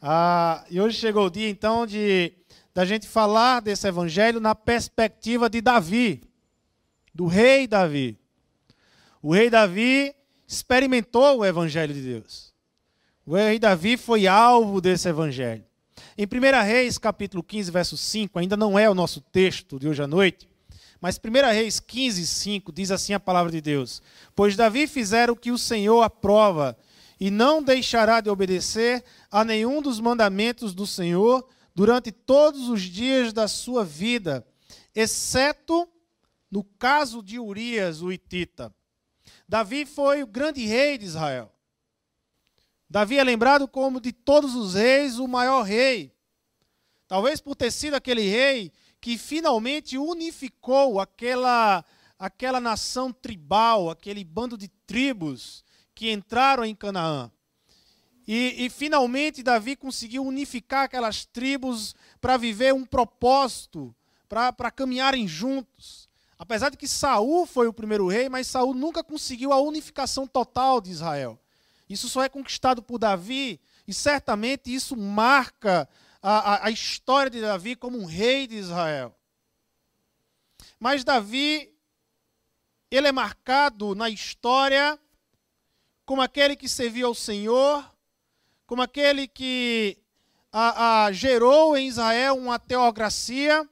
Ah, e hoje chegou o dia, então, de da gente falar desse evangelho na perspectiva de Davi, do rei Davi. O rei Davi experimentou o evangelho de Deus. O rei Davi foi alvo desse evangelho. Em 1 Reis, capítulo 15, verso 5, ainda não é o nosso texto de hoje à noite, mas 1 Reis 15, 5 diz assim a palavra de Deus: Pois Davi fizera o que o Senhor aprova, e não deixará de obedecer a nenhum dos mandamentos do Senhor durante todos os dias da sua vida, exceto no caso de Urias, o Itita. Davi foi o grande rei de Israel. Davi é lembrado como de todos os reis o maior rei. Talvez por ter sido aquele rei que finalmente unificou aquela, aquela nação tribal, aquele bando de tribos que entraram em Canaã. E, e finalmente Davi conseguiu unificar aquelas tribos para viver um propósito, para caminharem juntos. Apesar de que Saul foi o primeiro rei, mas Saul nunca conseguiu a unificação total de Israel. Isso só é conquistado por Davi, e certamente isso marca a, a, a história de Davi como um rei de Israel. Mas Davi, ele é marcado na história como aquele que serviu ao Senhor, como aquele que a, a, gerou em Israel uma teocracia,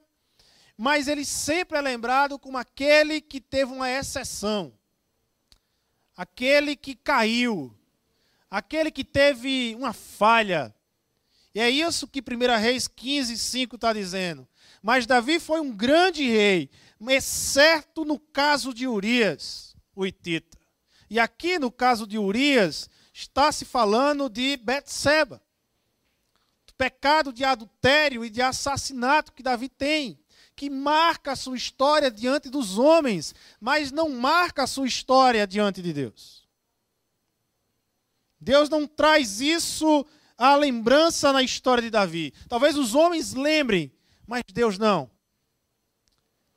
mas ele sempre é lembrado como aquele que teve uma exceção, aquele que caiu, aquele que teve uma falha. E é isso que 1 Reis 15, 5 está dizendo. Mas Davi foi um grande rei, exceto no caso de Urias, o Itita. E aqui no caso de Urias, está se falando de Betseba. Do pecado de adultério e de assassinato que Davi tem, que marca a sua história diante dos homens, mas não marca a sua história diante de Deus. Deus não traz isso à lembrança na história de Davi. Talvez os homens lembrem, mas Deus não.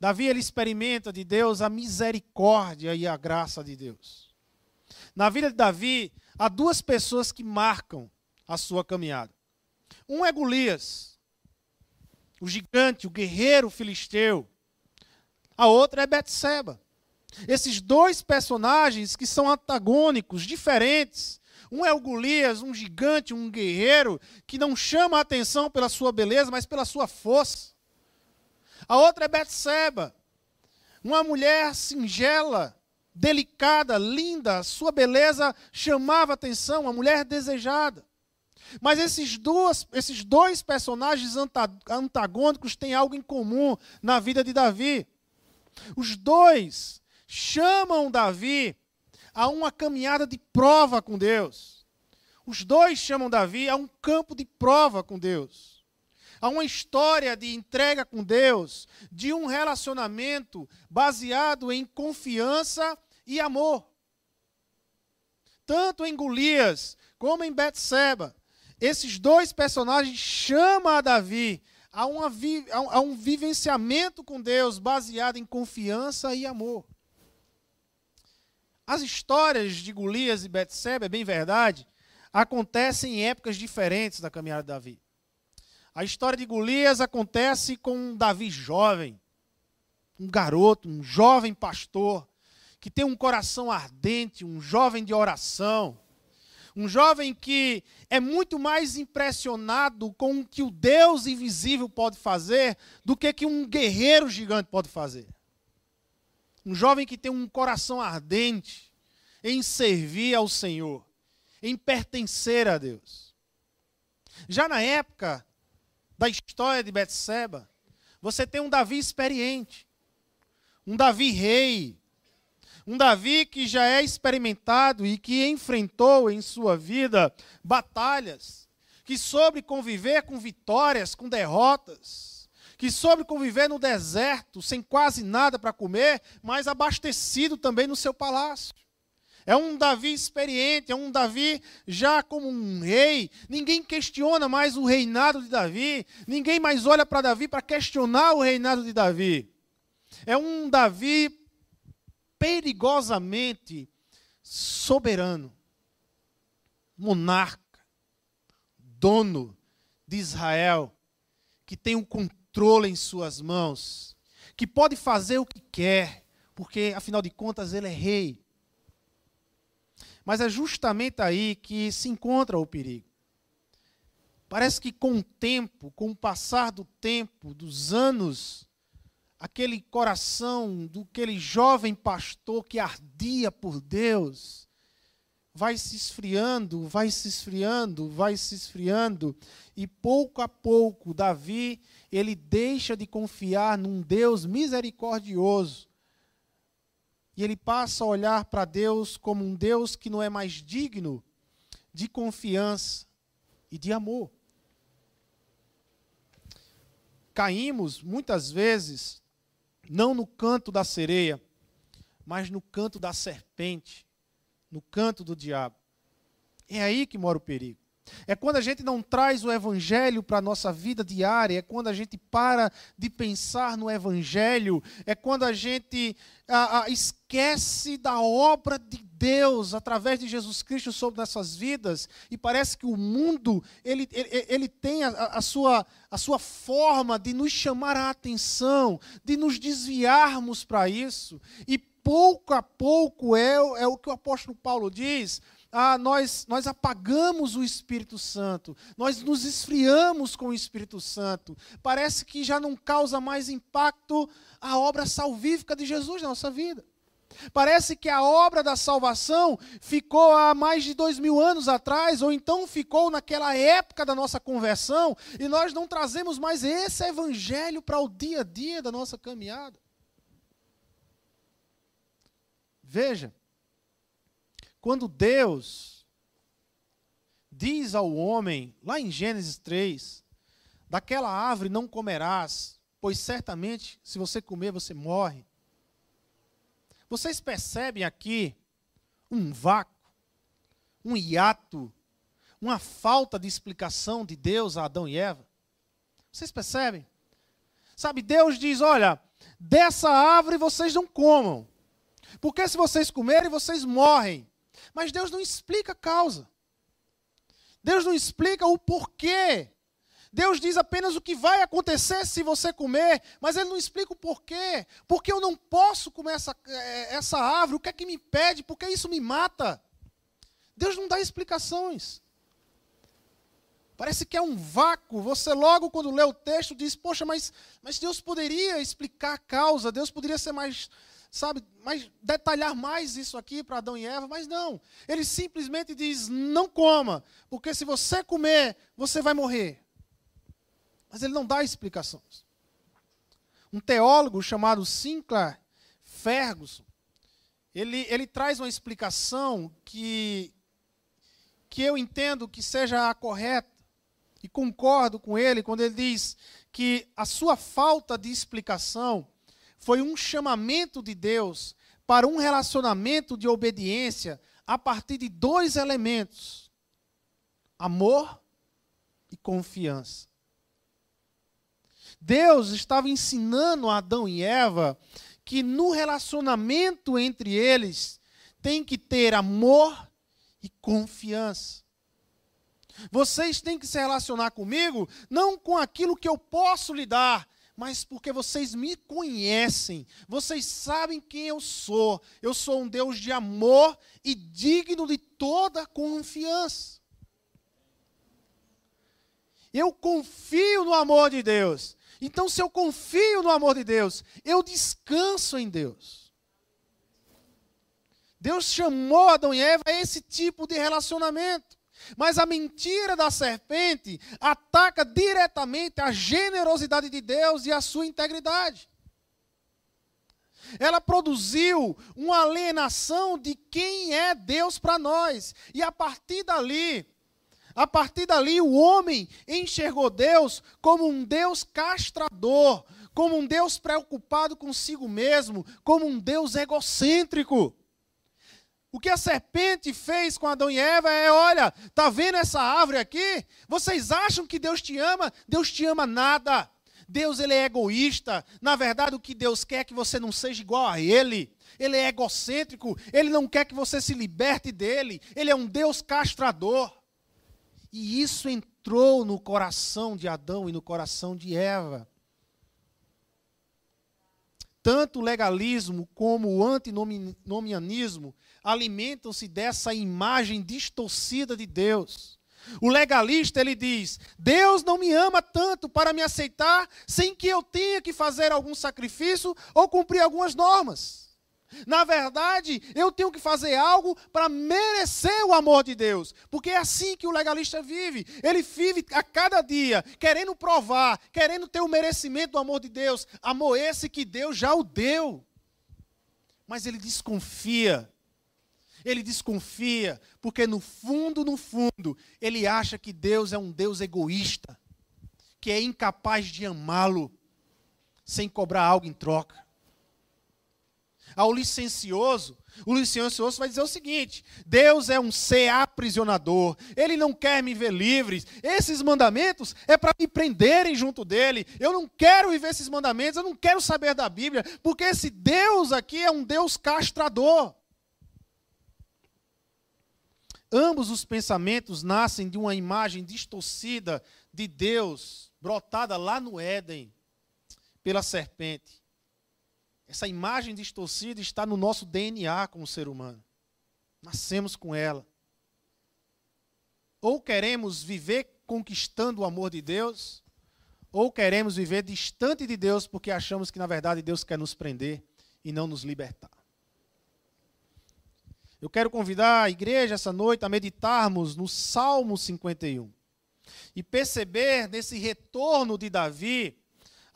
Davi ele experimenta de Deus a misericórdia e a graça de Deus. Na vida de Davi, há duas pessoas que marcam a sua caminhada. Um é Golias, o gigante, o guerreiro filisteu. A outra é Betseba. Esses dois personagens que são antagônicos, diferentes. Um é o Golias, um gigante, um guerreiro que não chama a atenção pela sua beleza, mas pela sua força. A outra é Betseba, uma mulher singela, delicada, linda, sua beleza chamava atenção, uma mulher desejada. Mas esses, duas, esses dois personagens antagônicos têm algo em comum na vida de Davi. Os dois chamam Davi a uma caminhada de prova com Deus. Os dois chamam Davi a um campo de prova com Deus. A uma história de entrega com Deus, de um relacionamento baseado em confiança e amor. Tanto em Golias como em Betseba, esses dois personagens chamam a Davi a, uma, a um vivenciamento com Deus baseado em confiança e amor. As histórias de Golias e Betseba, é bem verdade, acontecem em épocas diferentes da caminhada de Davi. A história de Golias acontece com um Davi jovem, um garoto, um jovem pastor, que tem um coração ardente, um jovem de oração, um jovem que é muito mais impressionado com o que o Deus invisível pode fazer do que que um guerreiro gigante pode fazer. Um jovem que tem um coração ardente em servir ao Senhor, em pertencer a Deus. Já na época da história de Betseba, você tem um Davi experiente, um Davi rei, um Davi que já é experimentado e que enfrentou em sua vida batalhas, que soube conviver com vitórias, com derrotas, que soube conviver no deserto sem quase nada para comer, mas abastecido também no seu palácio. É um Davi experiente, é um Davi já como um rei. Ninguém questiona mais o reinado de Davi, ninguém mais olha para Davi para questionar o reinado de Davi. É um Davi perigosamente soberano, monarca, dono de Israel, que tem o um controle em suas mãos, que pode fazer o que quer, porque afinal de contas ele é rei. Mas é justamente aí que se encontra o perigo. Parece que com o tempo, com o passar do tempo, dos anos, aquele coração do aquele jovem pastor que ardia por Deus vai se esfriando, vai se esfriando, vai se esfriando, e pouco a pouco Davi, ele deixa de confiar num Deus misericordioso. E ele passa a olhar para Deus como um Deus que não é mais digno de confiança e de amor. Caímos muitas vezes não no canto da sereia, mas no canto da serpente, no canto do diabo. É aí que mora o perigo. É quando a gente não traz o Evangelho para a nossa vida diária, é quando a gente para de pensar no Evangelho, é quando a gente ah, ah, esquece da obra de Deus através de Jesus Cristo sobre nossas vidas e parece que o mundo ele, ele, ele tem a, a, sua, a sua forma de nos chamar a atenção, de nos desviarmos para isso. E pouco a pouco é, é o que o apóstolo Paulo diz ah, nós, nós apagamos o Espírito Santo, nós nos esfriamos com o Espírito Santo. Parece que já não causa mais impacto a obra salvífica de Jesus na nossa vida. Parece que a obra da salvação ficou há mais de dois mil anos atrás, ou então ficou naquela época da nossa conversão, e nós não trazemos mais esse evangelho para o dia a dia da nossa caminhada. Veja, quando Deus diz ao homem, lá em Gênesis 3, daquela árvore não comerás, pois certamente se você comer você morre. Vocês percebem aqui um vácuo, um hiato, uma falta de explicação de Deus a Adão e Eva? Vocês percebem? Sabe, Deus diz: olha, dessa árvore vocês não comam, porque se vocês comerem, vocês morrem. Mas Deus não explica a causa. Deus não explica o porquê. Deus diz apenas o que vai acontecer se você comer, mas Ele não explica o porquê. Porque eu não posso comer essa, eh, essa árvore, o que é que me impede? Porque isso me mata. Deus não dá explicações. Parece que é um vácuo. Você logo quando lê o texto diz, poxa, mas, mas Deus poderia explicar a causa, Deus poderia ser mais sabe, mas detalhar mais isso aqui para Adão e Eva, mas não. Ele simplesmente diz: não coma, porque se você comer, você vai morrer. Mas ele não dá explicações. Um teólogo chamado Sinclair Ferguson, ele, ele traz uma explicação que, que eu entendo que seja a correta, e concordo com ele quando ele diz que a sua falta de explicação foi um chamamento de Deus para um relacionamento de obediência a partir de dois elementos: amor e confiança. Deus estava ensinando a Adão e Eva que no relacionamento entre eles tem que ter amor e confiança. Vocês têm que se relacionar comigo não com aquilo que eu posso lhe dar, mas porque vocês me conhecem, vocês sabem quem eu sou. Eu sou um Deus de amor e digno de toda confiança. Eu confio no amor de Deus. Então, se eu confio no amor de Deus, eu descanso em Deus. Deus chamou Adão e Eva a esse tipo de relacionamento. Mas a mentira da serpente ataca diretamente a generosidade de Deus e a sua integridade. Ela produziu uma alienação de quem é Deus para nós. E a partir dali, a partir dali, o homem enxergou Deus como um Deus castrador, como um Deus preocupado consigo mesmo, como um Deus egocêntrico. O que a serpente fez com Adão e Eva é: olha, tá vendo essa árvore aqui? Vocês acham que Deus te ama? Deus te ama nada. Deus ele é egoísta. Na verdade, o que Deus quer é que você não seja igual a ele. Ele é egocêntrico, ele não quer que você se liberte dele. Ele é um Deus castrador. E isso entrou no coração de Adão e no coração de Eva. Tanto o legalismo como o antinomianismo alimentam-se dessa imagem distorcida de Deus. O legalista ele diz: Deus não me ama tanto para me aceitar sem que eu tenha que fazer algum sacrifício ou cumprir algumas normas. Na verdade, eu tenho que fazer algo para merecer o amor de Deus, porque é assim que o legalista vive. Ele vive a cada dia querendo provar, querendo ter o merecimento do amor de Deus, amor esse que Deus já o deu. Mas ele desconfia. Ele desconfia, porque no fundo, no fundo, ele acha que Deus é um Deus egoísta, que é incapaz de amá-lo sem cobrar algo em troca ao licencioso, o licencioso vai dizer o seguinte: Deus é um ser aprisionador, Ele não quer me ver livres. Esses mandamentos é para me prenderem junto dele. Eu não quero viver esses mandamentos, eu não quero saber da Bíblia, porque esse Deus aqui é um Deus castrador. Ambos os pensamentos nascem de uma imagem distorcida de Deus, brotada lá no Éden, pela serpente. Essa imagem distorcida está no nosso DNA como ser humano. Nascemos com ela. Ou queremos viver conquistando o amor de Deus, ou queremos viver distante de Deus porque achamos que na verdade Deus quer nos prender e não nos libertar. Eu quero convidar a igreja essa noite a meditarmos no Salmo 51 e perceber nesse retorno de Davi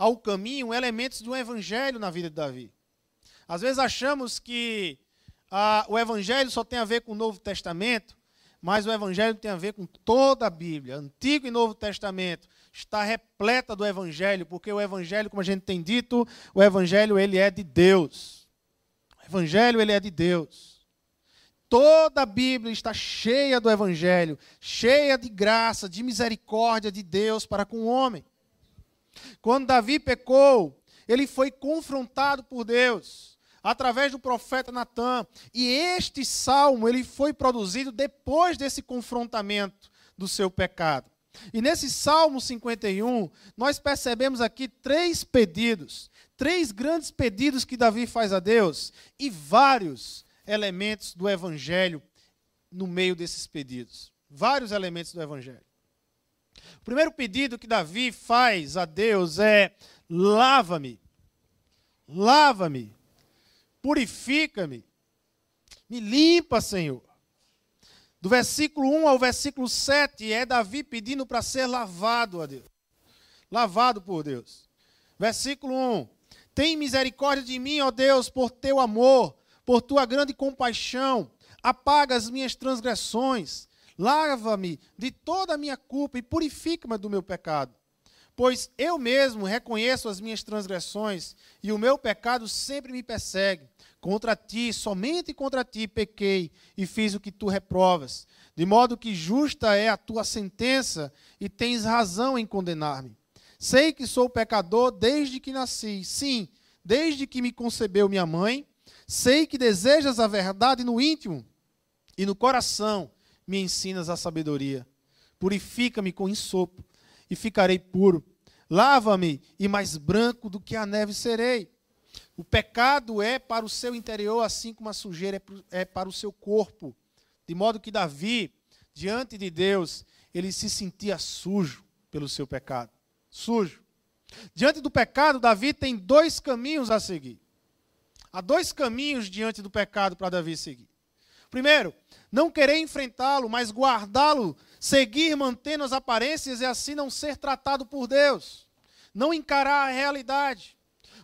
ao caminho elementos do evangelho na vida de Davi. Às vezes achamos que ah, o evangelho só tem a ver com o Novo Testamento, mas o evangelho tem a ver com toda a Bíblia, Antigo e Novo Testamento. Está repleta do evangelho, porque o evangelho, como a gente tem dito, o evangelho ele é de Deus. O evangelho ele é de Deus. Toda a Bíblia está cheia do evangelho, cheia de graça, de misericórdia de Deus para com o homem. Quando Davi pecou, ele foi confrontado por Deus através do profeta Natan. E este salmo ele foi produzido depois desse confrontamento do seu pecado. E nesse Salmo 51, nós percebemos aqui três pedidos, três grandes pedidos que Davi faz a Deus e vários elementos do evangelho no meio desses pedidos. Vários elementos do evangelho. O primeiro pedido que Davi faz a Deus é: lava-me, lava-me, purifica-me, me limpa, Senhor. Do versículo 1 ao versículo 7 é Davi pedindo para ser lavado a Deus. Lavado por Deus. Versículo 1: Tem misericórdia de mim, ó Deus, por teu amor, por tua grande compaixão. Apaga as minhas transgressões Lava-me de toda a minha culpa e purifica-me do meu pecado. Pois eu mesmo reconheço as minhas transgressões e o meu pecado sempre me persegue. Contra ti, somente contra ti pequei e fiz o que tu reprovas. De modo que justa é a tua sentença e tens razão em condenar-me. Sei que sou pecador desde que nasci, sim, desde que me concebeu minha mãe. Sei que desejas a verdade no íntimo e no coração me ensinas a sabedoria. Purifica-me com insopo e ficarei puro. Lava-me e mais branco do que a neve serei. O pecado é para o seu interior, assim como a sujeira é, é para o seu corpo. De modo que Davi, diante de Deus, ele se sentia sujo pelo seu pecado. Sujo. Diante do pecado, Davi tem dois caminhos a seguir. Há dois caminhos diante do pecado para Davi seguir. Primeiro, não querer enfrentá-lo, mas guardá-lo, seguir mantendo as aparências e assim não ser tratado por Deus. Não encarar a realidade.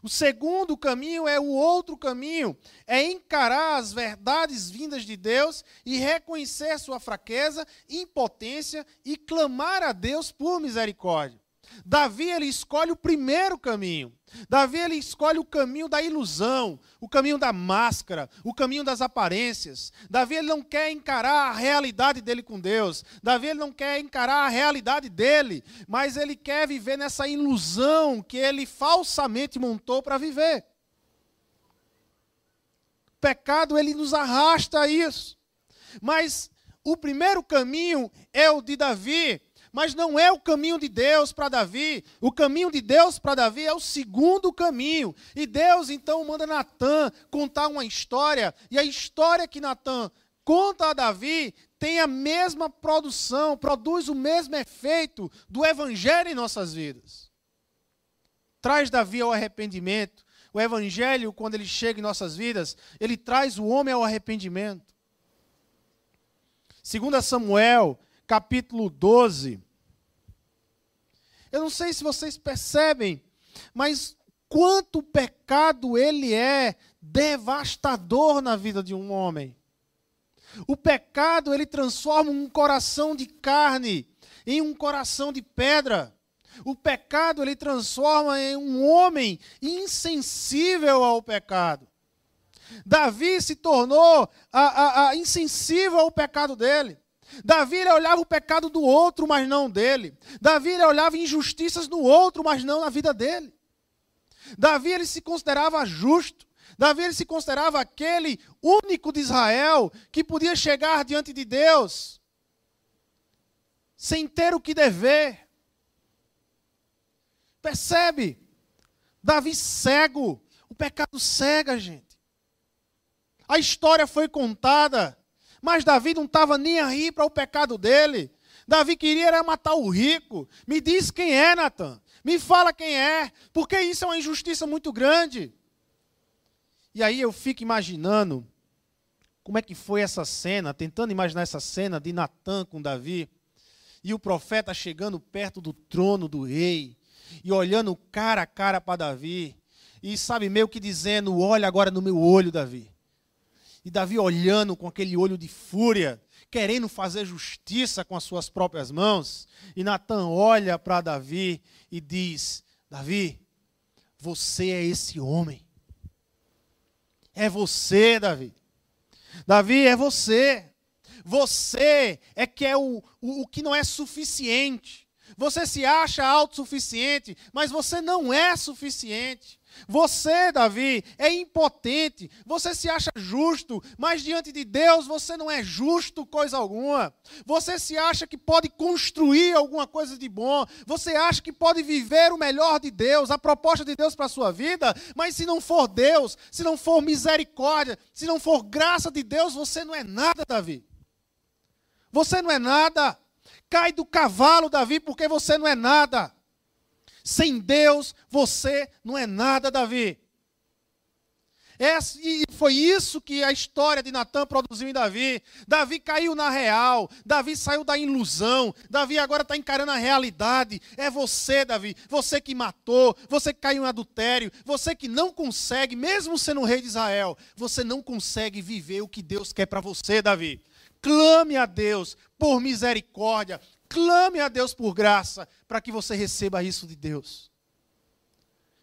O segundo caminho é o outro caminho, é encarar as verdades vindas de Deus e reconhecer sua fraqueza, impotência e clamar a Deus por misericórdia. Davi ele escolhe o primeiro caminho. Davi ele escolhe o caminho da ilusão, o caminho da máscara, o caminho das aparências. Davi ele não quer encarar a realidade dele com Deus. Davi ele não quer encarar a realidade dele, mas ele quer viver nessa ilusão que ele falsamente montou para viver. O pecado ele nos arrasta a isso. Mas o primeiro caminho é o de Davi, mas não é o caminho de Deus para Davi. O caminho de Deus para Davi é o segundo caminho. E Deus então manda Natan contar uma história, e a história que Natan conta a Davi tem a mesma produção, produz o mesmo efeito do evangelho em nossas vidas. Traz Davi ao arrependimento. O evangelho, quando ele chega em nossas vidas, ele traz o homem ao arrependimento. 2 Samuel, capítulo 12. Eu não sei se vocês percebem, mas quanto pecado ele é devastador na vida de um homem. O pecado ele transforma um coração de carne em um coração de pedra. O pecado ele transforma em um homem insensível ao pecado. Davi se tornou a, a, a insensível ao pecado dele. Davi olhava o pecado do outro, mas não dele. Davi olhava injustiças no outro, mas não na vida dele. Davi ele se considerava justo. Davi ele se considerava aquele único de Israel que podia chegar diante de Deus sem ter o que dever. Percebe? Davi cego. O pecado cega, gente. A história foi contada, mas Davi não estava nem aí para o pecado dele. Davi queria era matar o rico. Me diz quem é, Natan. Me fala quem é, porque isso é uma injustiça muito grande. E aí eu fico imaginando como é que foi essa cena, tentando imaginar essa cena de Natan com Davi, e o profeta chegando perto do trono do rei, e olhando cara a cara para Davi, e sabe, meio que dizendo: Olha agora no meu olho, Davi. E Davi olhando com aquele olho de fúria, querendo fazer justiça com as suas próprias mãos. E Natan olha para Davi e diz: Davi, você é esse homem. É você, Davi. Davi, é você. Você é que é o, o, o que não é suficiente. Você se acha autossuficiente, mas você não é suficiente. Você, Davi, é impotente, você se acha justo, mas diante de Deus você não é justo coisa alguma. Você se acha que pode construir alguma coisa de bom, você acha que pode viver o melhor de Deus, a proposta de Deus para a sua vida, mas se não for Deus, se não for misericórdia, se não for graça de Deus, você não é nada, Davi. Você não é nada. Cai do cavalo, Davi, porque você não é nada. Sem Deus, você não é nada, Davi. É, e foi isso que a história de Natan produziu em Davi. Davi caiu na real, Davi saiu da ilusão, Davi agora está encarando a realidade. É você, Davi, você que matou, você que caiu em adultério, você que não consegue, mesmo sendo rei de Israel, você não consegue viver o que Deus quer para você, Davi. Clame a Deus por misericórdia, Clame a Deus por graça para que você receba isso de Deus.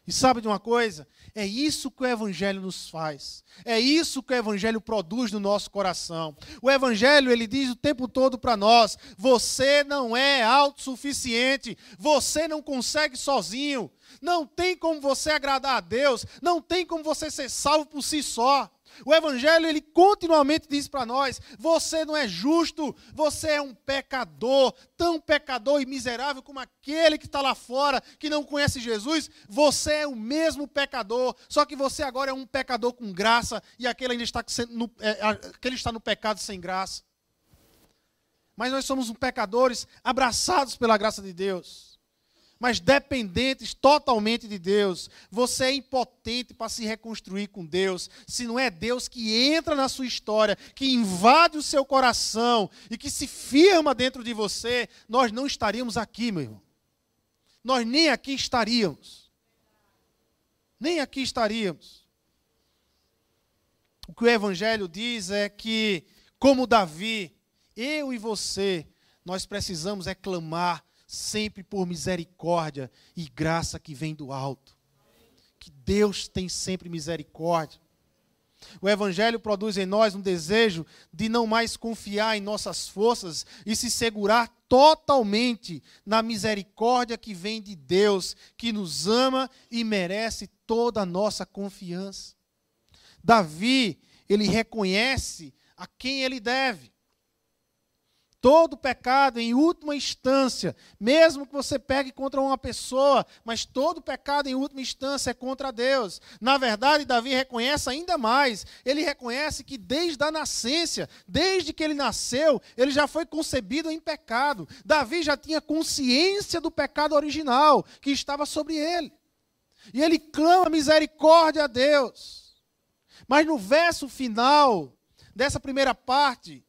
E sabe de uma coisa? É isso que o Evangelho nos faz. É isso que o Evangelho produz no nosso coração. O Evangelho, ele diz o tempo todo para nós: você não é autossuficiente, você não consegue sozinho, não tem como você agradar a Deus, não tem como você ser salvo por si só. O Evangelho, ele continuamente diz para nós: você não é justo, você é um pecador, tão pecador e miserável como aquele que está lá fora, que não conhece Jesus. Você é o mesmo pecador, só que você agora é um pecador com graça e aquele ainda está no, é, aquele está no pecado sem graça. Mas nós somos pecadores abraçados pela graça de Deus mas dependentes totalmente de Deus. Você é impotente para se reconstruir com Deus. Se não é Deus que entra na sua história, que invade o seu coração e que se firma dentro de você, nós não estaríamos aqui, meu irmão. Nós nem aqui estaríamos. Nem aqui estaríamos. O que o Evangelho diz é que, como Davi, eu e você, nós precisamos é clamar sempre por misericórdia e graça que vem do alto. Que Deus tem sempre misericórdia. O Evangelho produz em nós um desejo de não mais confiar em nossas forças e se segurar totalmente na misericórdia que vem de Deus, que nos ama e merece toda a nossa confiança. Davi, ele reconhece a quem ele deve. Todo pecado, em última instância, mesmo que você pegue contra uma pessoa, mas todo pecado, em última instância, é contra Deus. Na verdade, Davi reconhece ainda mais. Ele reconhece que desde a nascença, desde que ele nasceu, ele já foi concebido em pecado. Davi já tinha consciência do pecado original que estava sobre ele. E ele clama misericórdia a Deus. Mas no verso final dessa primeira parte,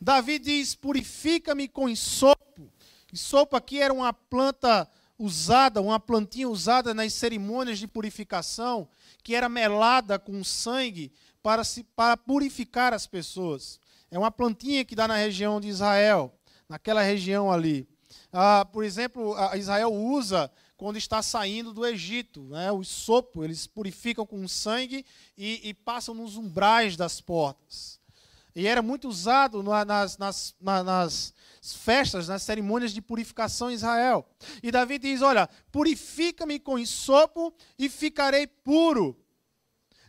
Davi diz: Purifica-me com ensopo. Ensopo aqui era uma planta usada, uma plantinha usada nas cerimônias de purificação, que era melada com sangue para, se, para purificar as pessoas. É uma plantinha que dá na região de Israel, naquela região ali. Ah, por exemplo, Israel usa quando está saindo do Egito. Né? O sopo, eles purificam com sangue e, e passam nos umbrais das portas. E era muito usado nas, nas, nas festas, nas cerimônias de purificação em Israel. E Davi diz: Olha, purifica-me com ensopo e ficarei puro.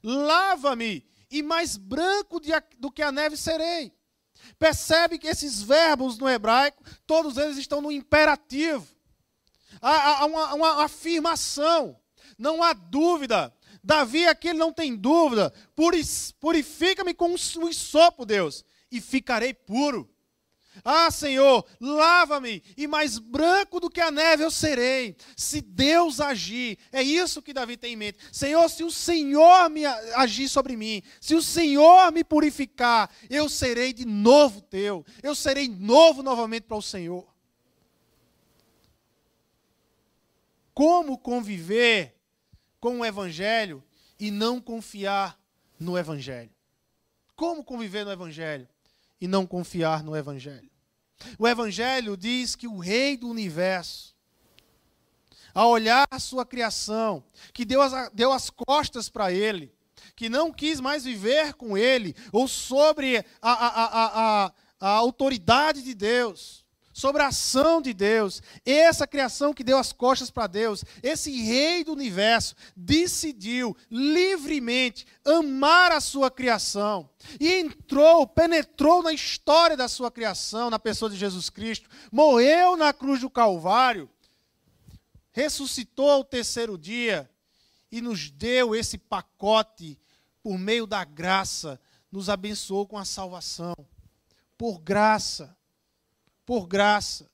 Lava-me e mais branco do que a neve serei. Percebe que esses verbos no hebraico, todos eles estão no imperativo. Há, há uma, uma afirmação. Não há dúvida Davi aqui ele não tem dúvida. Purifica-me com o sopo, Deus, e ficarei puro. Ah, Senhor, lava-me, e mais branco do que a neve eu serei. Se Deus agir, é isso que Davi tem em mente. Senhor, se o Senhor me agir sobre mim, se o Senhor me purificar, eu serei de novo teu. Eu serei novo novamente para o Senhor. Como conviver com o Evangelho e não confiar no Evangelho. Como conviver no Evangelho e não confiar no Evangelho? O Evangelho diz que o Rei do universo, a olhar a sua criação, que deu as, deu as costas para ele, que não quis mais viver com ele, ou sobre a, a, a, a, a autoridade de Deus, sobre a ação de Deus, essa criação que deu as costas para Deus, esse rei do universo, decidiu livremente amar a sua criação e entrou, penetrou na história da sua criação, na pessoa de Jesus Cristo, morreu na cruz do Calvário, ressuscitou ao terceiro dia e nos deu esse pacote por meio da graça, nos abençoou com a salvação. Por graça por graça.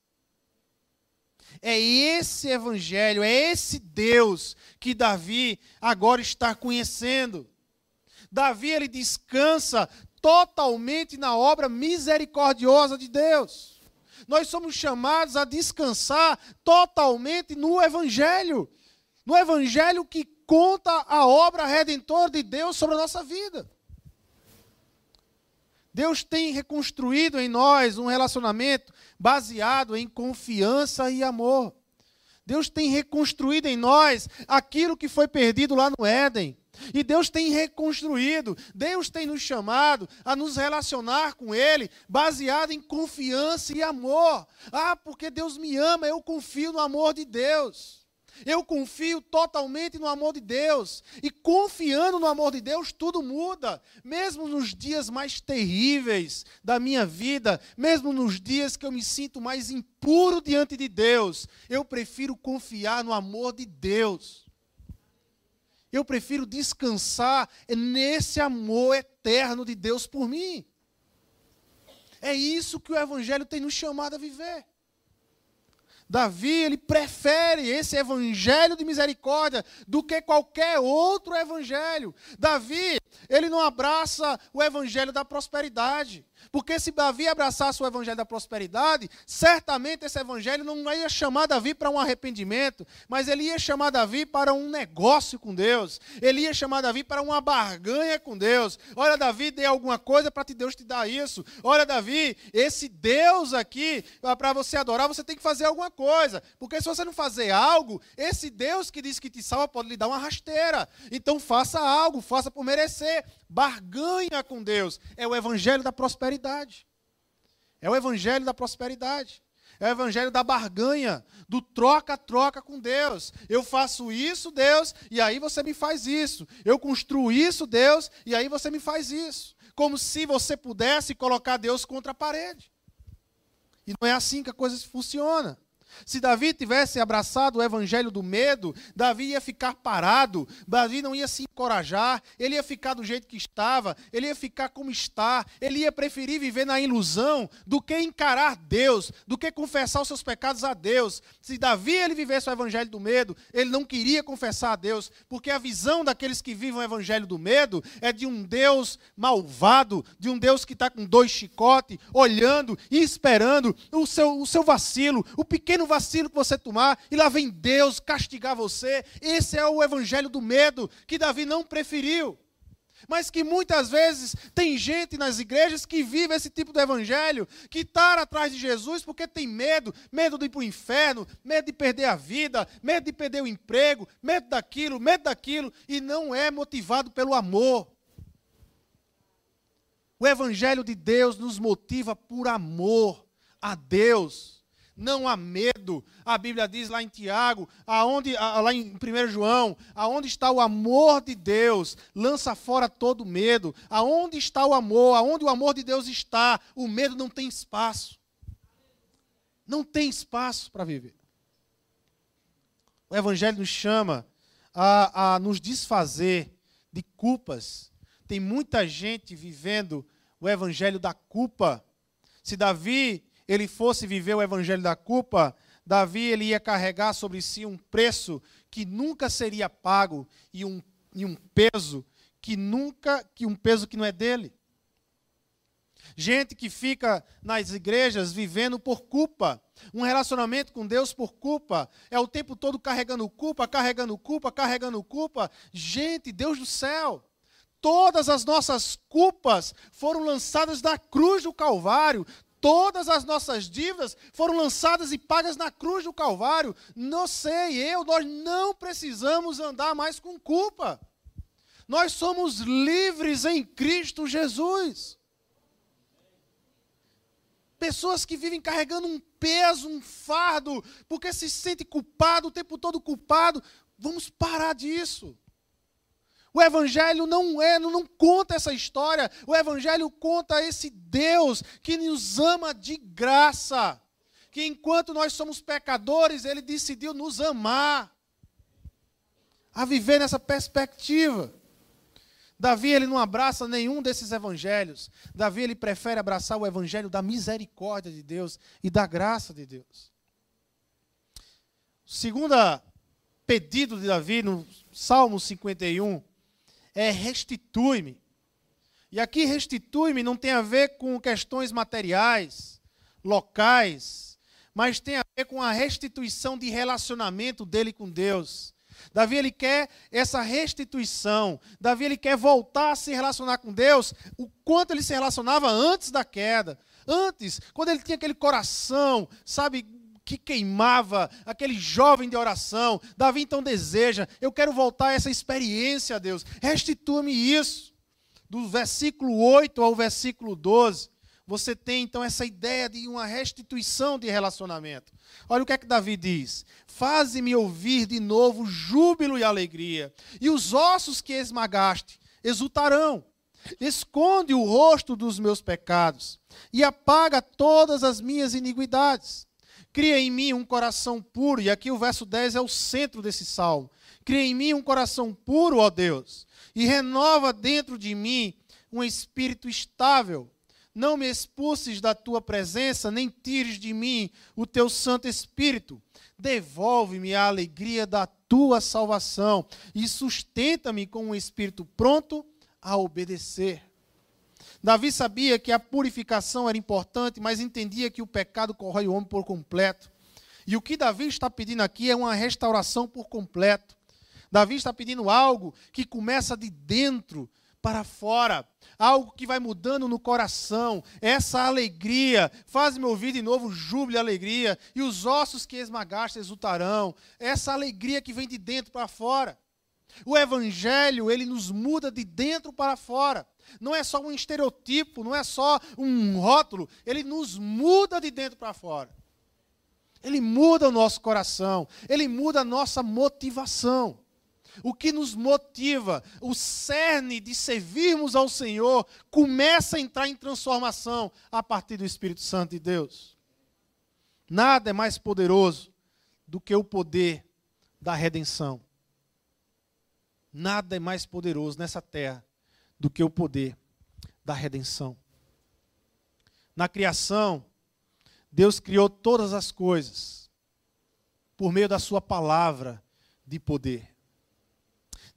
É esse evangelho, é esse Deus que Davi agora está conhecendo. Davi ele descansa totalmente na obra misericordiosa de Deus. Nós somos chamados a descansar totalmente no evangelho. No evangelho que conta a obra redentora de Deus sobre a nossa vida. Deus tem reconstruído em nós um relacionamento baseado em confiança e amor. Deus tem reconstruído em nós aquilo que foi perdido lá no Éden. E Deus tem reconstruído, Deus tem nos chamado a nos relacionar com Ele, baseado em confiança e amor. Ah, porque Deus me ama, eu confio no amor de Deus. Eu confio totalmente no amor de Deus. E confiando no amor de Deus, tudo muda. Mesmo nos dias mais terríveis da minha vida, mesmo nos dias que eu me sinto mais impuro diante de Deus, eu prefiro confiar no amor de Deus. Eu prefiro descansar nesse amor eterno de Deus por mim. É isso que o Evangelho tem nos chamado a viver. Davi, ele prefere esse evangelho de misericórdia do que qualquer outro evangelho. Davi, ele não abraça o evangelho da prosperidade. Porque se Davi abraçasse o evangelho da prosperidade, certamente esse evangelho não ia chamar Davi para um arrependimento, mas ele ia chamar Davi para um negócio com Deus. Ele ia chamar Davi para uma barganha com Deus. Olha, Davi, dê alguma coisa para Deus te dar isso. Olha, Davi, esse Deus aqui, para você adorar, você tem que fazer alguma coisa. Porque se você não fazer algo, esse Deus que diz que te salva pode lhe dar uma rasteira. Então faça algo, faça por merecer. Barganha com Deus. É o evangelho da prosperidade. É o evangelho da prosperidade. É o evangelho da barganha, do troca-troca com Deus. Eu faço isso, Deus, e aí você me faz isso. Eu construo isso, Deus, e aí você me faz isso. Como se você pudesse colocar Deus contra a parede. E não é assim que a coisa funciona. Se Davi tivesse abraçado o evangelho do medo, Davi ia ficar parado, Davi não ia se encorajar, ele ia ficar do jeito que estava, ele ia ficar como está, ele ia preferir viver na ilusão do que encarar Deus, do que confessar os seus pecados a Deus. Se Davi ele vivesse o evangelho do medo, ele não queria confessar a Deus, porque a visão daqueles que vivem o evangelho do medo é de um Deus malvado, de um Deus que está com dois chicotes, olhando e esperando o seu, o seu vacilo, o pequeno pequeno vacilo que você tomar, e lá vem Deus castigar você. Esse é o evangelho do medo que Davi não preferiu. Mas que muitas vezes tem gente nas igrejas que vive esse tipo de evangelho, que está atrás de Jesus porque tem medo, medo de ir para o inferno, medo de perder a vida, medo de perder o emprego, medo daquilo, medo daquilo, e não é motivado pelo amor. O evangelho de Deus nos motiva por amor a Deus não há medo. A Bíblia diz lá em Tiago, aonde, lá em 1 João, aonde está o amor de Deus, lança fora todo medo. Aonde está o amor? Aonde o amor de Deus está, o medo não tem espaço. Não tem espaço para viver. O Evangelho nos chama a, a nos desfazer de culpas. Tem muita gente vivendo o Evangelho da culpa. Se Davi ele fosse viver o evangelho da culpa, Davi ele ia carregar sobre si um preço que nunca seria pago e um, e um peso que nunca, que um peso que não é dele. Gente que fica nas igrejas vivendo por culpa. Um relacionamento com Deus por culpa. É o tempo todo carregando culpa, carregando culpa, carregando culpa. Gente, Deus do céu. Todas as nossas culpas foram lançadas na cruz do Calvário. Todas as nossas dívidas foram lançadas e pagas na cruz do Calvário. Não sei, eu, nós não precisamos andar mais com culpa. Nós somos livres em Cristo Jesus. Pessoas que vivem carregando um peso, um fardo, porque se sente culpado o tempo todo culpado. Vamos parar disso. O Evangelho não é, não, conta essa história. O Evangelho conta esse Deus que nos ama de graça. Que enquanto nós somos pecadores, Ele decidiu nos amar. A viver nessa perspectiva. Davi ele não abraça nenhum desses evangelhos. Davi ele prefere abraçar o evangelho da misericórdia de Deus e da graça de Deus. Segundo pedido de Davi no Salmo 51 é restitui-me. E aqui restitui-me não tem a ver com questões materiais, locais, mas tem a ver com a restituição de relacionamento dele com Deus. Davi ele quer essa restituição. Davi ele quer voltar a se relacionar com Deus, o quanto ele se relacionava antes da queda. Antes, quando ele tinha aquele coração, sabe, que queimava, aquele jovem de oração. Davi então deseja, eu quero voltar a essa experiência, Deus. Restitua-me isso. Do versículo 8 ao versículo 12, você tem então essa ideia de uma restituição de relacionamento. Olha o que é que Davi diz: Faze-me ouvir de novo júbilo e alegria, e os ossos que esmagaste exultarão. Esconde o rosto dos meus pecados e apaga todas as minhas iniquidades. Cria em mim um coração puro, e aqui o verso 10 é o centro desse salmo. Cria em mim um coração puro, ó Deus, e renova dentro de mim um espírito estável. Não me expulses da tua presença, nem tires de mim o teu Santo Espírito. Devolve-me a alegria da tua salvação e sustenta-me com um espírito pronto a obedecer. Davi sabia que a purificação era importante, mas entendia que o pecado corrói o homem por completo. E o que Davi está pedindo aqui é uma restauração por completo. Davi está pedindo algo que começa de dentro para fora, algo que vai mudando no coração, essa alegria, faz-me ouvir de novo júbilo e alegria, e os ossos que esmagaste exultarão, essa alegria que vem de dentro para fora. O evangelho, ele nos muda de dentro para fora. Não é só um estereotipo, não é só um rótulo, ele nos muda de dentro para fora. Ele muda o nosso coração, ele muda a nossa motivação. O que nos motiva, o cerne de servirmos ao Senhor, começa a entrar em transformação a partir do Espírito Santo de Deus. Nada é mais poderoso do que o poder da redenção. Nada é mais poderoso nessa terra do que o poder da redenção. Na criação, Deus criou todas as coisas por meio da Sua palavra de poder.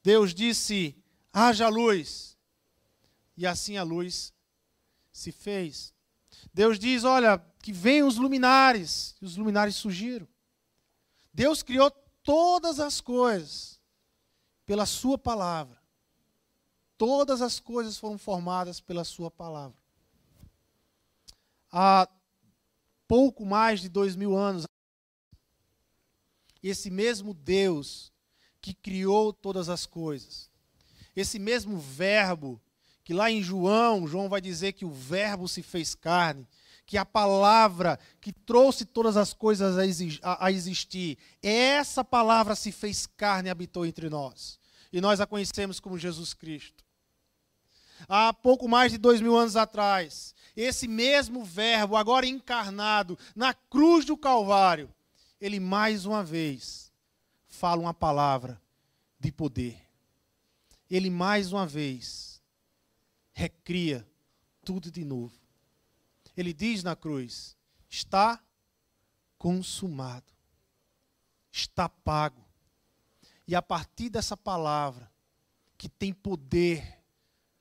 Deus disse: haja luz, e assim a luz se fez. Deus diz: olha, que venham os luminares, e os luminares surgiram. Deus criou todas as coisas pela Sua palavra. Todas as coisas foram formadas pela Sua palavra. Há pouco mais de dois mil anos, esse mesmo Deus que criou todas as coisas, esse mesmo Verbo, que lá em João, João vai dizer que o Verbo se fez carne, que a palavra que trouxe todas as coisas a existir, essa palavra se fez carne e habitou entre nós. E nós a conhecemos como Jesus Cristo. Há pouco mais de dois mil anos atrás, esse mesmo Verbo, agora encarnado na cruz do Calvário, ele mais uma vez fala uma palavra de poder. Ele mais uma vez recria tudo de novo. Ele diz na cruz: está consumado, está pago. E a partir dessa palavra, que tem poder,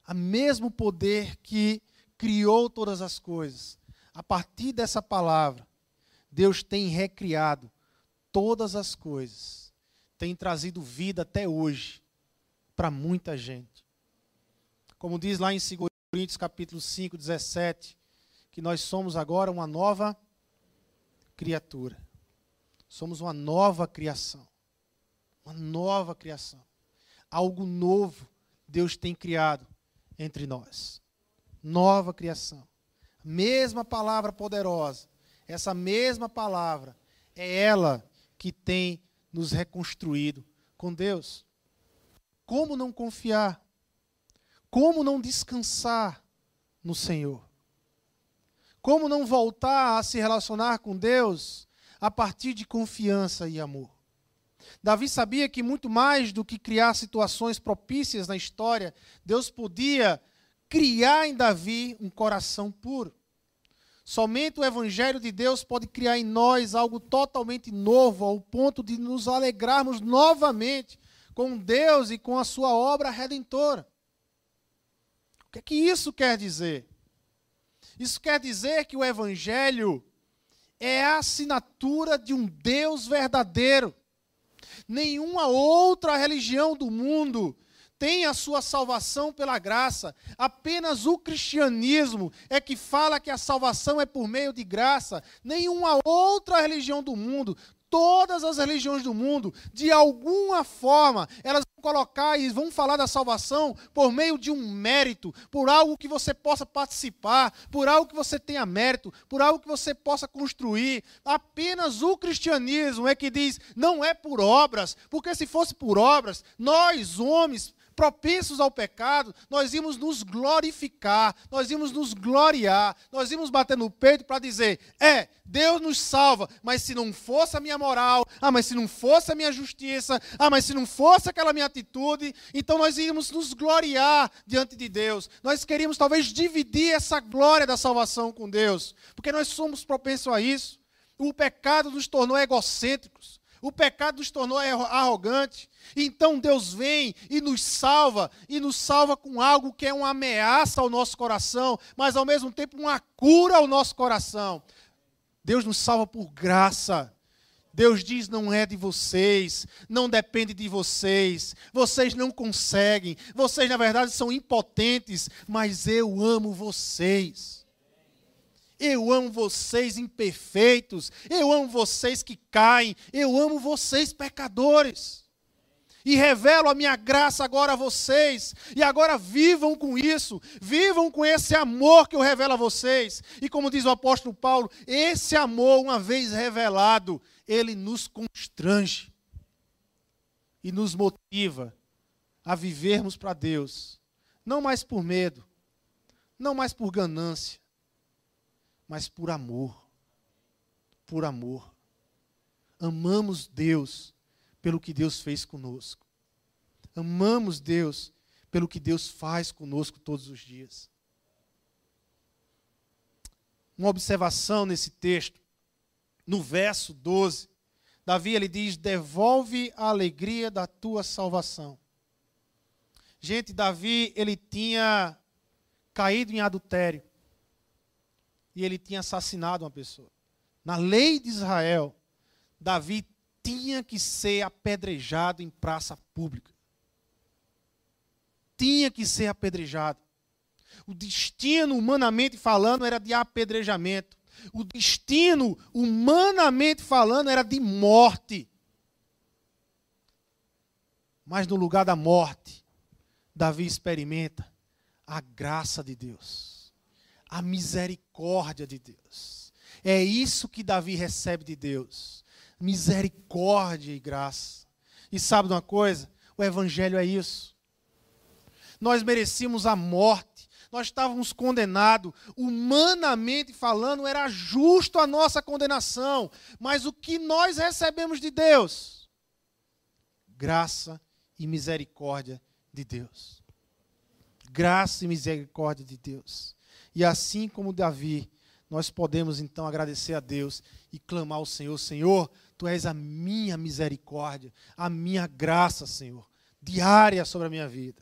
a mesmo poder que criou todas as coisas, a partir dessa palavra, Deus tem recriado todas as coisas, tem trazido vida até hoje para muita gente. Como diz lá em 2 Coríntios capítulo 5, 17, que nós somos agora uma nova criatura. Somos uma nova criação. Uma nova criação. Algo novo Deus tem criado entre nós. Nova criação. Mesma palavra poderosa. Essa mesma palavra é ela que tem nos reconstruído com Deus. Como não confiar? Como não descansar no Senhor? Como não voltar a se relacionar com Deus a partir de confiança e amor? Davi sabia que muito mais do que criar situações propícias na história, Deus podia criar em Davi um coração puro. Somente o Evangelho de Deus pode criar em nós algo totalmente novo, ao ponto de nos alegrarmos novamente com Deus e com a sua obra redentora. O que é que isso quer dizer? Isso quer dizer que o Evangelho é a assinatura de um Deus verdadeiro. Nenhuma outra religião do mundo tem a sua salvação pela graça. Apenas o cristianismo é que fala que a salvação é por meio de graça. Nenhuma outra religião do mundo todas as religiões do mundo, de alguma forma, elas vão colocar e vão falar da salvação por meio de um mérito, por algo que você possa participar, por algo que você tenha mérito, por algo que você possa construir. Apenas o cristianismo é que diz, não é por obras, porque se fosse por obras, nós, homens, propensos ao pecado, nós íamos nos glorificar, nós íamos nos gloriar, nós íamos bater no peito para dizer: é, Deus nos salva, mas se não fosse a minha moral, ah, mas se não fosse a minha justiça, ah, mas se não fosse aquela minha atitude, então nós íamos nos gloriar diante de Deus. Nós queríamos talvez dividir essa glória da salvação com Deus, porque nós somos propensos a isso. O pecado nos tornou egocêntricos. O pecado nos tornou arrogante. Então Deus vem e nos salva, e nos salva com algo que é uma ameaça ao nosso coração, mas ao mesmo tempo uma cura ao nosso coração. Deus nos salva por graça. Deus diz: não é de vocês, não depende de vocês, vocês não conseguem, vocês na verdade são impotentes, mas eu amo vocês. Eu amo vocês imperfeitos. Eu amo vocês que caem. Eu amo vocês pecadores. E revelo a minha graça agora a vocês. E agora vivam com isso. Vivam com esse amor que eu revelo a vocês. E como diz o apóstolo Paulo, esse amor, uma vez revelado, ele nos constrange e nos motiva a vivermos para Deus. Não mais por medo, não mais por ganância, mas por amor. por amor. Amamos Deus pelo que Deus fez conosco. Amamos Deus pelo que Deus faz conosco todos os dias. Uma observação nesse texto, no verso 12, Davi ele diz: "Devolve a alegria da tua salvação". Gente, Davi ele tinha caído em adultério e ele tinha assassinado uma pessoa. Na lei de Israel, Davi tinha que ser apedrejado em praça pública. Tinha que ser apedrejado. O destino, humanamente falando, era de apedrejamento. O destino, humanamente falando, era de morte. Mas no lugar da morte, Davi experimenta a graça de Deus a misericórdia de Deus. É isso que Davi recebe de Deus: misericórdia e graça. E sabe de uma coisa? O Evangelho é isso. Nós merecíamos a morte, nós estávamos condenados, humanamente falando, era justo a nossa condenação, mas o que nós recebemos de Deus? Graça e misericórdia de Deus. Graça e misericórdia de Deus. E assim como Davi, nós podemos então agradecer a Deus e clamar ao Senhor: Senhor, tu és a minha misericórdia, a minha graça, Senhor, diária sobre a minha vida.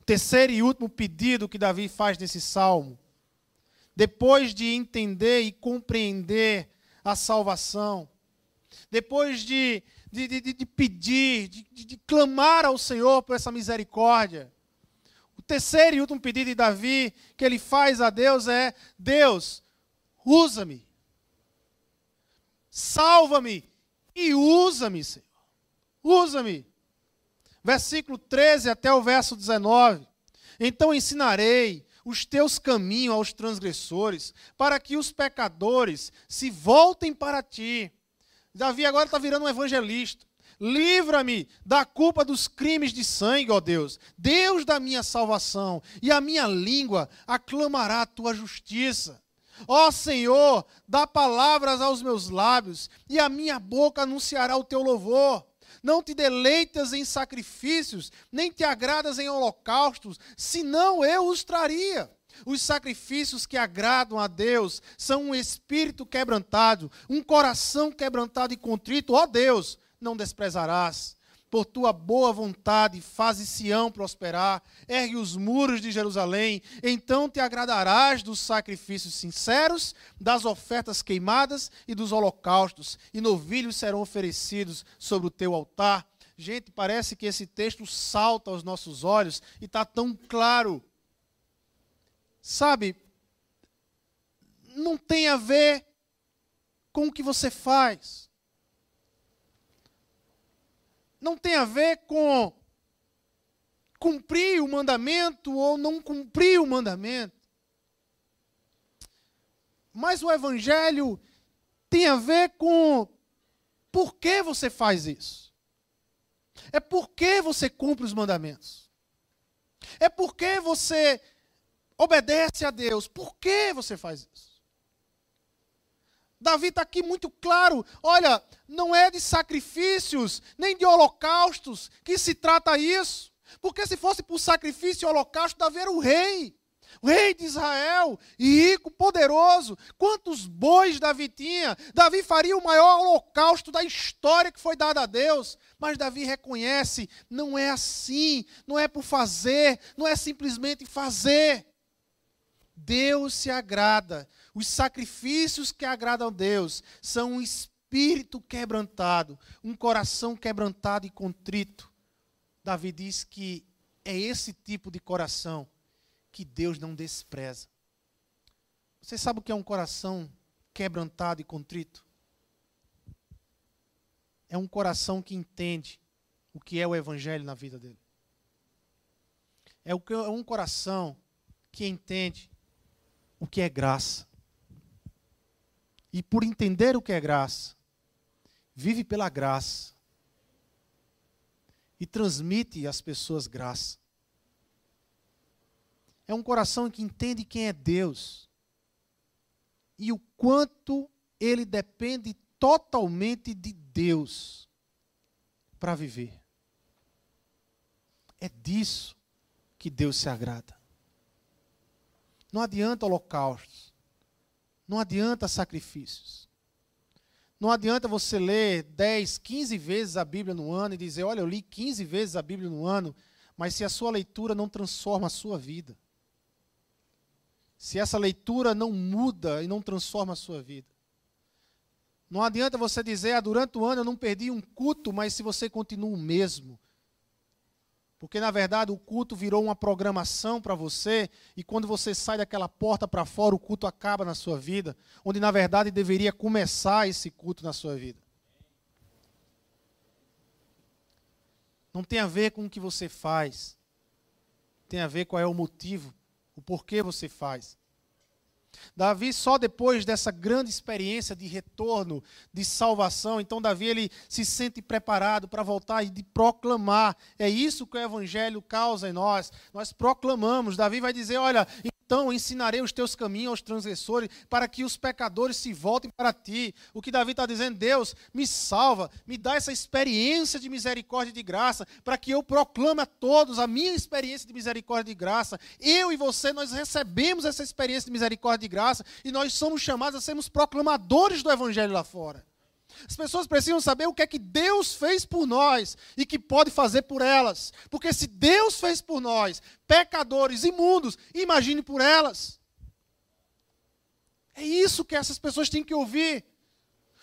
O terceiro e último pedido que Davi faz nesse salmo, depois de entender e compreender a salvação, depois de, de, de, de pedir, de, de clamar ao Senhor por essa misericórdia, terceiro e último pedido de Davi que ele faz a Deus é: Deus, usa-me, salva-me e usa-me, Senhor. Usa-me. Versículo 13 até o verso 19. Então ensinarei os teus caminhos aos transgressores, para que os pecadores se voltem para ti. Davi agora está virando um evangelista. Livra-me da culpa dos crimes de sangue, ó Deus, Deus da minha salvação, e a minha língua aclamará a tua justiça. Ó Senhor, dá palavras aos meus lábios, e a minha boca anunciará o teu louvor. Não te deleitas em sacrifícios, nem te agradas em holocaustos, senão eu os traria. Os sacrifícios que agradam a Deus são um espírito quebrantado, um coração quebrantado e contrito. Ó Deus, não desprezarás. Por tua boa vontade, faze Sião prosperar, ergue os muros de Jerusalém, então te agradarás dos sacrifícios sinceros, das ofertas queimadas e dos holocaustos, e novilhos serão oferecidos sobre o teu altar. Gente, parece que esse texto salta aos nossos olhos e está tão claro. Sabe, não tem a ver com o que você faz não tem a ver com cumprir o mandamento ou não cumprir o mandamento. Mas o evangelho tem a ver com por que você faz isso. É porque você cumpre os mandamentos. É porque você obedece a Deus. Por que você faz isso? Davi está aqui muito claro. Olha, não é de sacrifícios, nem de holocaustos que se trata isso. Porque se fosse por sacrifício e holocausto, Davi era o rei. O rei de Israel, rico, poderoso. Quantos bois Davi tinha? Davi faria o maior holocausto da história que foi dado a Deus. Mas Davi reconhece: não é assim, não é por fazer, não é simplesmente fazer. Deus se agrada os sacrifícios que agradam a Deus são um espírito quebrantado, um coração quebrantado e contrito. Davi diz que é esse tipo de coração que Deus não despreza. Você sabe o que é um coração quebrantado e contrito? É um coração que entende o que é o Evangelho na vida dele. É um coração que entende o que é graça. E por entender o que é graça, vive pela graça e transmite às pessoas graça. É um coração que entende quem é Deus e o quanto ele depende totalmente de Deus para viver. É disso que Deus se agrada. Não adianta holocaustos. Não adianta sacrifícios. Não adianta você ler 10, 15 vezes a Bíblia no ano e dizer: Olha, eu li 15 vezes a Bíblia no ano, mas se a sua leitura não transforma a sua vida, se essa leitura não muda e não transforma a sua vida, não adianta você dizer: ah, durante o ano eu não perdi um culto, mas se você continua o mesmo, porque na verdade o culto virou uma programação para você, e quando você sai daquela porta para fora, o culto acaba na sua vida, onde na verdade deveria começar esse culto na sua vida. Não tem a ver com o que você faz, tem a ver qual é o motivo, o porquê você faz. Davi só depois dessa grande experiência de retorno, de salvação, então Davi ele se sente preparado para voltar e de proclamar. É isso que o evangelho causa em nós. Nós proclamamos. Davi vai dizer, olha, então ensinarei os teus caminhos aos transgressores, para que os pecadores se voltem para ti. O que Davi está dizendo, Deus, me salva, me dá essa experiência de misericórdia e de graça, para que eu proclame a todos a minha experiência de misericórdia e de graça. Eu e você, nós recebemos essa experiência de misericórdia e de graça, e nós somos chamados a sermos proclamadores do Evangelho lá fora. As pessoas precisam saber o que é que Deus fez por nós e que pode fazer por elas. Porque se Deus fez por nós, pecadores imundos, imagine por elas. É isso que essas pessoas têm que ouvir.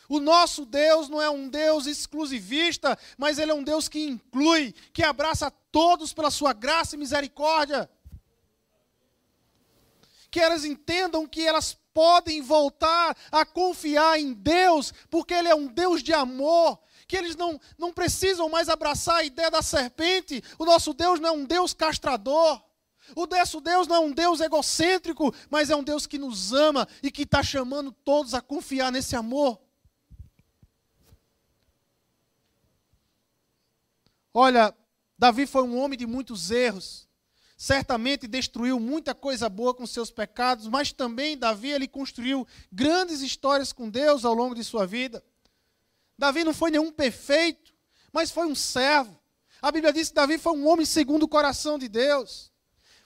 O nosso Deus não é um Deus exclusivista, mas Ele é um Deus que inclui, que abraça todos pela sua graça e misericórdia. Que elas entendam que elas podem voltar a confiar em Deus, porque Ele é um Deus de amor, que eles não, não precisam mais abraçar a ideia da serpente. O nosso Deus não é um Deus castrador. O nosso Deus não é um Deus egocêntrico, mas é um Deus que nos ama e que está chamando todos a confiar nesse amor. Olha, Davi foi um homem de muitos erros certamente destruiu muita coisa boa com seus pecados, mas também Davi ele construiu grandes histórias com Deus ao longo de sua vida. Davi não foi nenhum perfeito, mas foi um servo. A Bíblia diz que Davi foi um homem segundo o coração de Deus,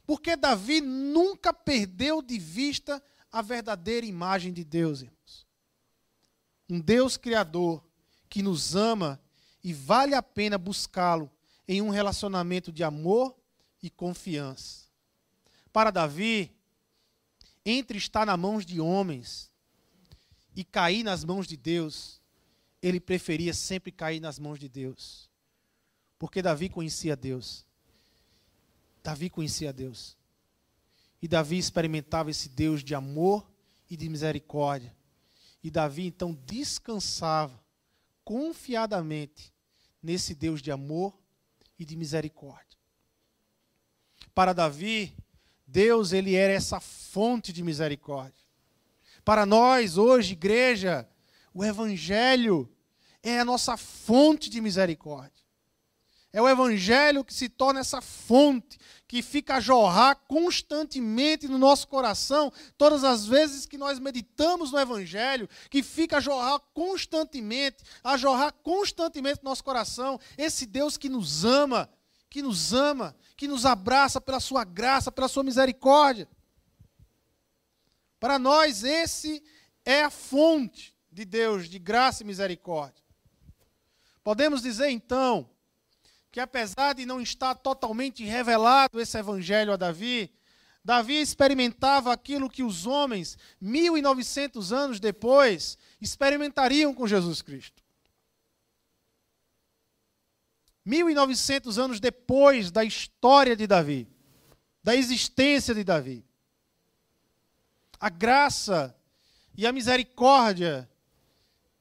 porque Davi nunca perdeu de vista a verdadeira imagem de Deus, irmãos. Um Deus criador que nos ama e vale a pena buscá-lo em um relacionamento de amor e confiança. Para Davi, entre estar nas mãos de homens e cair nas mãos de Deus, ele preferia sempre cair nas mãos de Deus. Porque Davi conhecia Deus. Davi conhecia Deus. E Davi experimentava esse Deus de amor e de misericórdia. E Davi então descansava confiadamente nesse Deus de amor e de misericórdia. Para Davi, Deus ele era essa fonte de misericórdia. Para nós hoje, igreja, o evangelho é a nossa fonte de misericórdia. É o evangelho que se torna essa fonte que fica a jorrar constantemente no nosso coração, todas as vezes que nós meditamos no evangelho, que fica a jorrar constantemente, a jorrar constantemente no nosso coração, esse Deus que nos ama, que nos ama, que nos abraça pela sua graça, pela sua misericórdia. Para nós, esse é a fonte de Deus, de graça e misericórdia. Podemos dizer então que, apesar de não estar totalmente revelado esse evangelho a Davi, Davi experimentava aquilo que os homens, 1900 anos depois, experimentariam com Jesus Cristo. 1900 anos depois da história de Davi, da existência de Davi. A graça e a misericórdia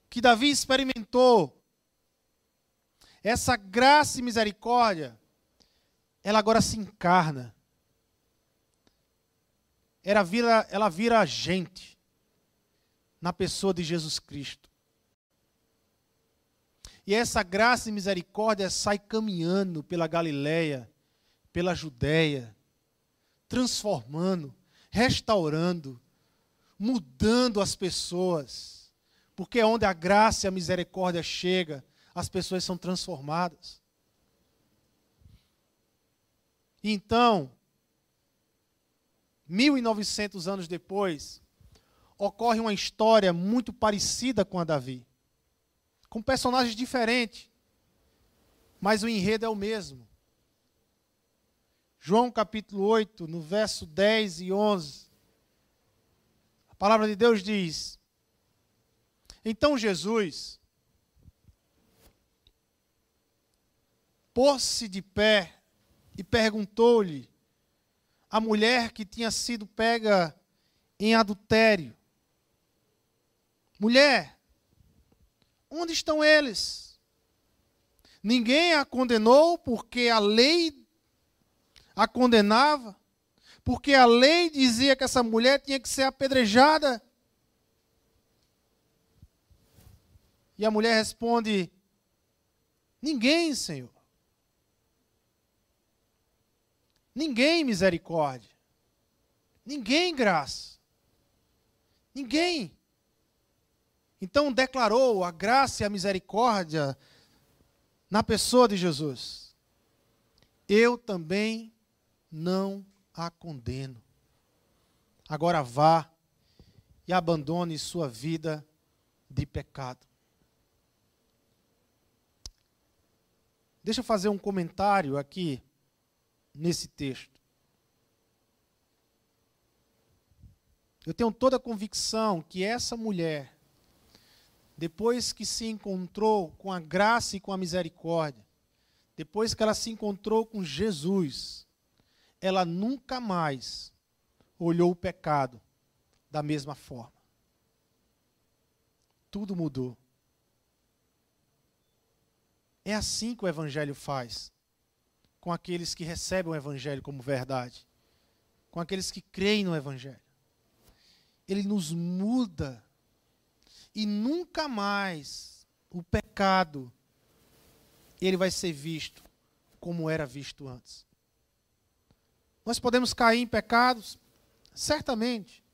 que Davi experimentou, essa graça e misericórdia, ela agora se encarna. Ela vira, ela vira gente na pessoa de Jesus Cristo. E essa graça e misericórdia sai caminhando pela Galileia, pela Judéia, transformando, restaurando, mudando as pessoas, Porque onde a graça e a misericórdia chega, as pessoas são transformadas. Então, 1900 anos depois, ocorre uma história muito parecida com a Davi. Com personagens diferentes, mas o enredo é o mesmo. João capítulo 8, no verso 10 e 11. A palavra de Deus diz: Então Jesus, pôs-se de pé e perguntou-lhe a mulher que tinha sido pega em adultério: Mulher, onde estão eles? Ninguém a condenou porque a lei a condenava, porque a lei dizia que essa mulher tinha que ser apedrejada. E a mulher responde: Ninguém, Senhor. Ninguém misericórdia. Ninguém graça. Ninguém. Então declarou a graça e a misericórdia na pessoa de Jesus. Eu também não a condeno. Agora vá e abandone sua vida de pecado. Deixa eu fazer um comentário aqui nesse texto. Eu tenho toda a convicção que essa mulher, depois que se encontrou com a graça e com a misericórdia, depois que ela se encontrou com Jesus, ela nunca mais olhou o pecado da mesma forma. Tudo mudou. É assim que o Evangelho faz com aqueles que recebem o Evangelho como verdade, com aqueles que creem no Evangelho. Ele nos muda e nunca mais o pecado ele vai ser visto como era visto antes. Nós podemos cair em pecados, certamente,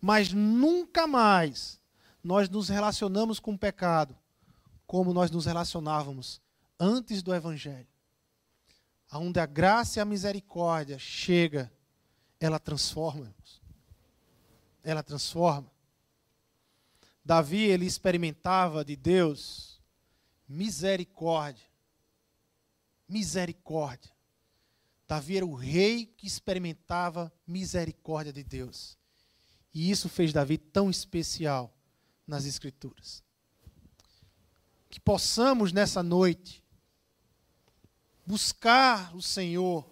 mas nunca mais nós nos relacionamos com o pecado como nós nos relacionávamos antes do Evangelho. Aonde a graça e a misericórdia chega, ela transforma. Ela transforma. Davi, ele experimentava de Deus misericórdia. Misericórdia. Davi era o rei que experimentava misericórdia de Deus. E isso fez Davi tão especial nas Escrituras. Que possamos nessa noite buscar o Senhor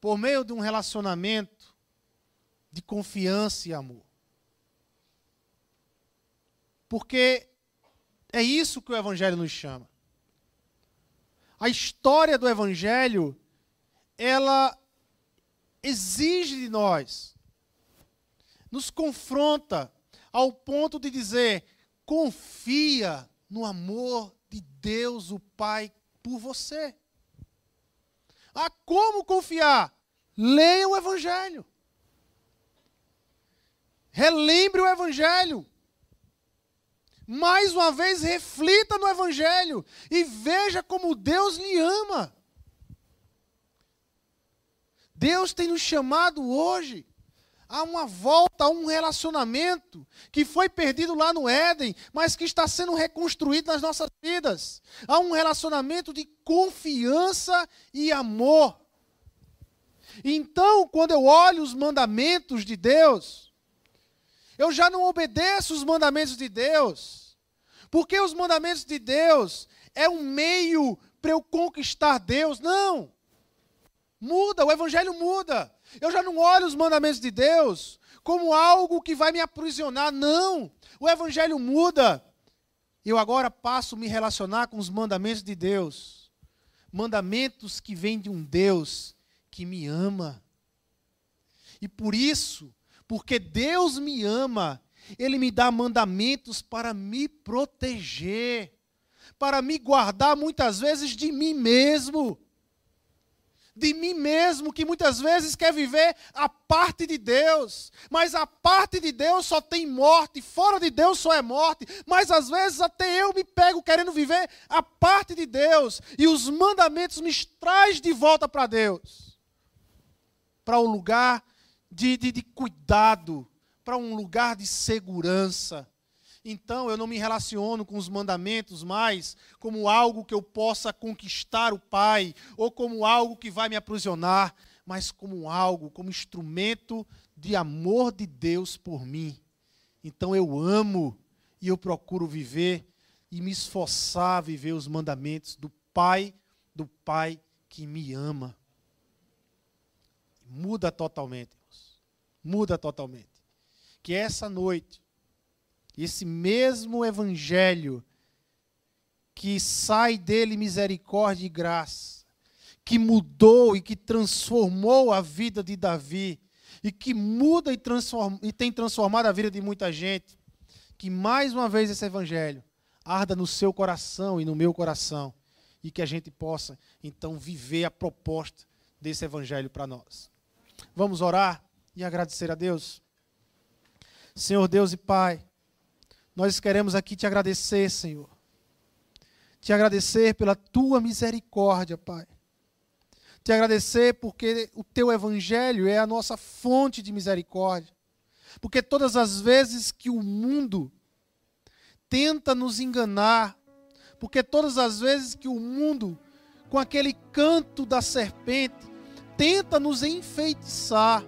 por meio de um relacionamento de confiança e amor. Porque é isso que o Evangelho nos chama. A história do Evangelho ela exige de nós, nos confronta ao ponto de dizer: confia no amor de Deus, o Pai, por você. Ah, como confiar? Leia o Evangelho. Relembre o Evangelho. Mais uma vez, reflita no Evangelho e veja como Deus lhe ama. Deus tem nos chamado hoje a uma volta, a um relacionamento que foi perdido lá no Éden, mas que está sendo reconstruído nas nossas vidas. A um relacionamento de confiança e amor. Então, quando eu olho os mandamentos de Deus, eu já não obedeço os mandamentos de Deus, porque os mandamentos de Deus é um meio para eu conquistar Deus. Não. Muda, o evangelho muda. Eu já não olho os mandamentos de Deus como algo que vai me aprisionar. Não. O evangelho muda. Eu agora passo a me relacionar com os mandamentos de Deus. Mandamentos que vêm de um Deus que me ama. E por isso, porque Deus me ama, Ele me dá mandamentos para me proteger, para me guardar muitas vezes de mim mesmo. De mim mesmo, que muitas vezes quer viver a parte de Deus, mas a parte de Deus só tem morte, fora de Deus só é morte, mas às vezes até eu me pego querendo viver a parte de Deus, e os mandamentos me traz de volta para Deus, para um lugar de, de, de cuidado, para um lugar de segurança. Então eu não me relaciono com os mandamentos mais como algo que eu possa conquistar o Pai, ou como algo que vai me aprisionar, mas como algo, como instrumento de amor de Deus por mim. Então eu amo e eu procuro viver e me esforçar a viver os mandamentos do Pai, do Pai que me ama. Muda totalmente. Muda totalmente. Que essa noite esse mesmo evangelho que sai dele misericórdia e graça, que mudou e que transformou a vida de Davi, e que muda e, transforma, e tem transformado a vida de muita gente, que mais uma vez esse evangelho arda no seu coração e no meu coração, e que a gente possa então viver a proposta desse evangelho para nós. Vamos orar e agradecer a Deus. Senhor Deus e Pai, nós queremos aqui te agradecer, Senhor. Te agradecer pela tua misericórdia, Pai. Te agradecer porque o teu evangelho é a nossa fonte de misericórdia. Porque todas as vezes que o mundo tenta nos enganar, porque todas as vezes que o mundo, com aquele canto da serpente, tenta nos enfeitiçar,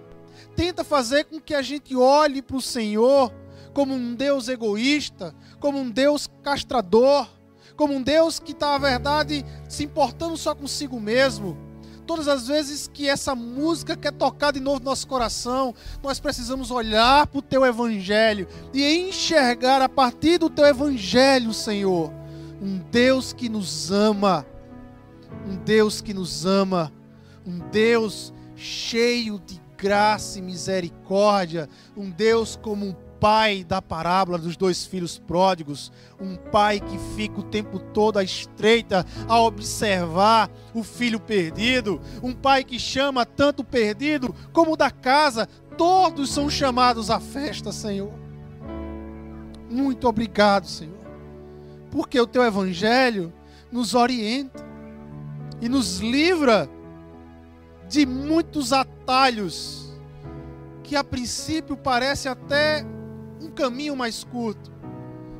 tenta fazer com que a gente olhe para o Senhor como um Deus egoísta, como um Deus castrador, como um Deus que está, na verdade, se importando só consigo mesmo. Todas as vezes que essa música quer tocar de novo no nosso coração, nós precisamos olhar para o teu evangelho e enxergar a partir do teu evangelho, Senhor, um Deus que nos ama, um Deus que nos ama, um Deus cheio de graça e misericórdia, um Deus como um pai da parábola dos dois filhos pródigos, um pai que fica o tempo todo à estreita a observar o filho perdido, um pai que chama tanto o perdido como o da casa, todos são chamados à festa, Senhor. Muito obrigado, Senhor, porque o teu evangelho nos orienta e nos livra de muitos atalhos que a princípio parece até caminho mais curto,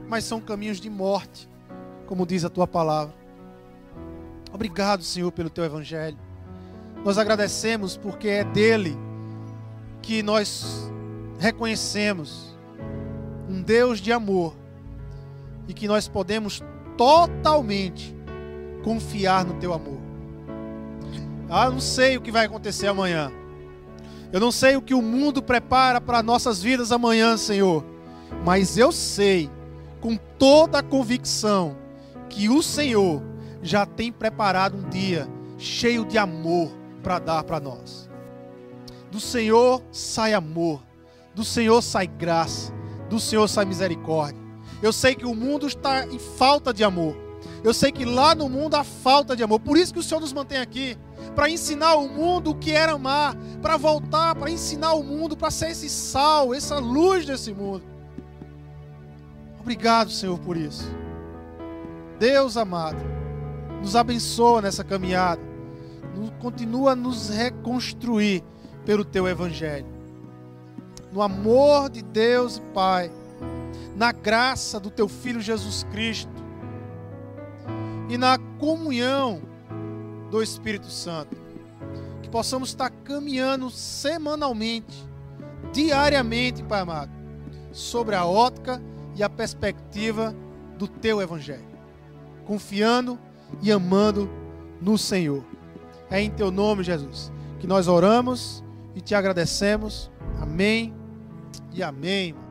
mas são caminhos de morte, como diz a tua palavra. Obrigado, Senhor, pelo teu evangelho. Nós agradecemos porque é dele que nós reconhecemos um Deus de amor e que nós podemos totalmente confiar no teu amor. Ah, não sei o que vai acontecer amanhã. Eu não sei o que o mundo prepara para nossas vidas amanhã, Senhor. Mas eu sei, com toda a convicção, que o Senhor já tem preparado um dia cheio de amor para dar para nós. Do Senhor sai amor, do Senhor sai graça, do Senhor sai misericórdia. Eu sei que o mundo está em falta de amor. Eu sei que lá no mundo há falta de amor. Por isso que o Senhor nos mantém aqui para ensinar o mundo o que era amar, para voltar, para ensinar o mundo, para ser esse sal, essa luz desse mundo. Obrigado, Senhor, por isso. Deus amado, nos abençoa nessa caminhada. Continua a nos reconstruir pelo teu evangelho. No amor de Deus e Pai, na graça do teu filho Jesus Cristo e na comunhão do Espírito Santo. Que possamos estar caminhando semanalmente, diariamente, Pai amado, sobre a ótica e a perspectiva do teu evangelho, confiando e amando no Senhor. É em teu nome, Jesus, que nós oramos e te agradecemos. Amém e amém.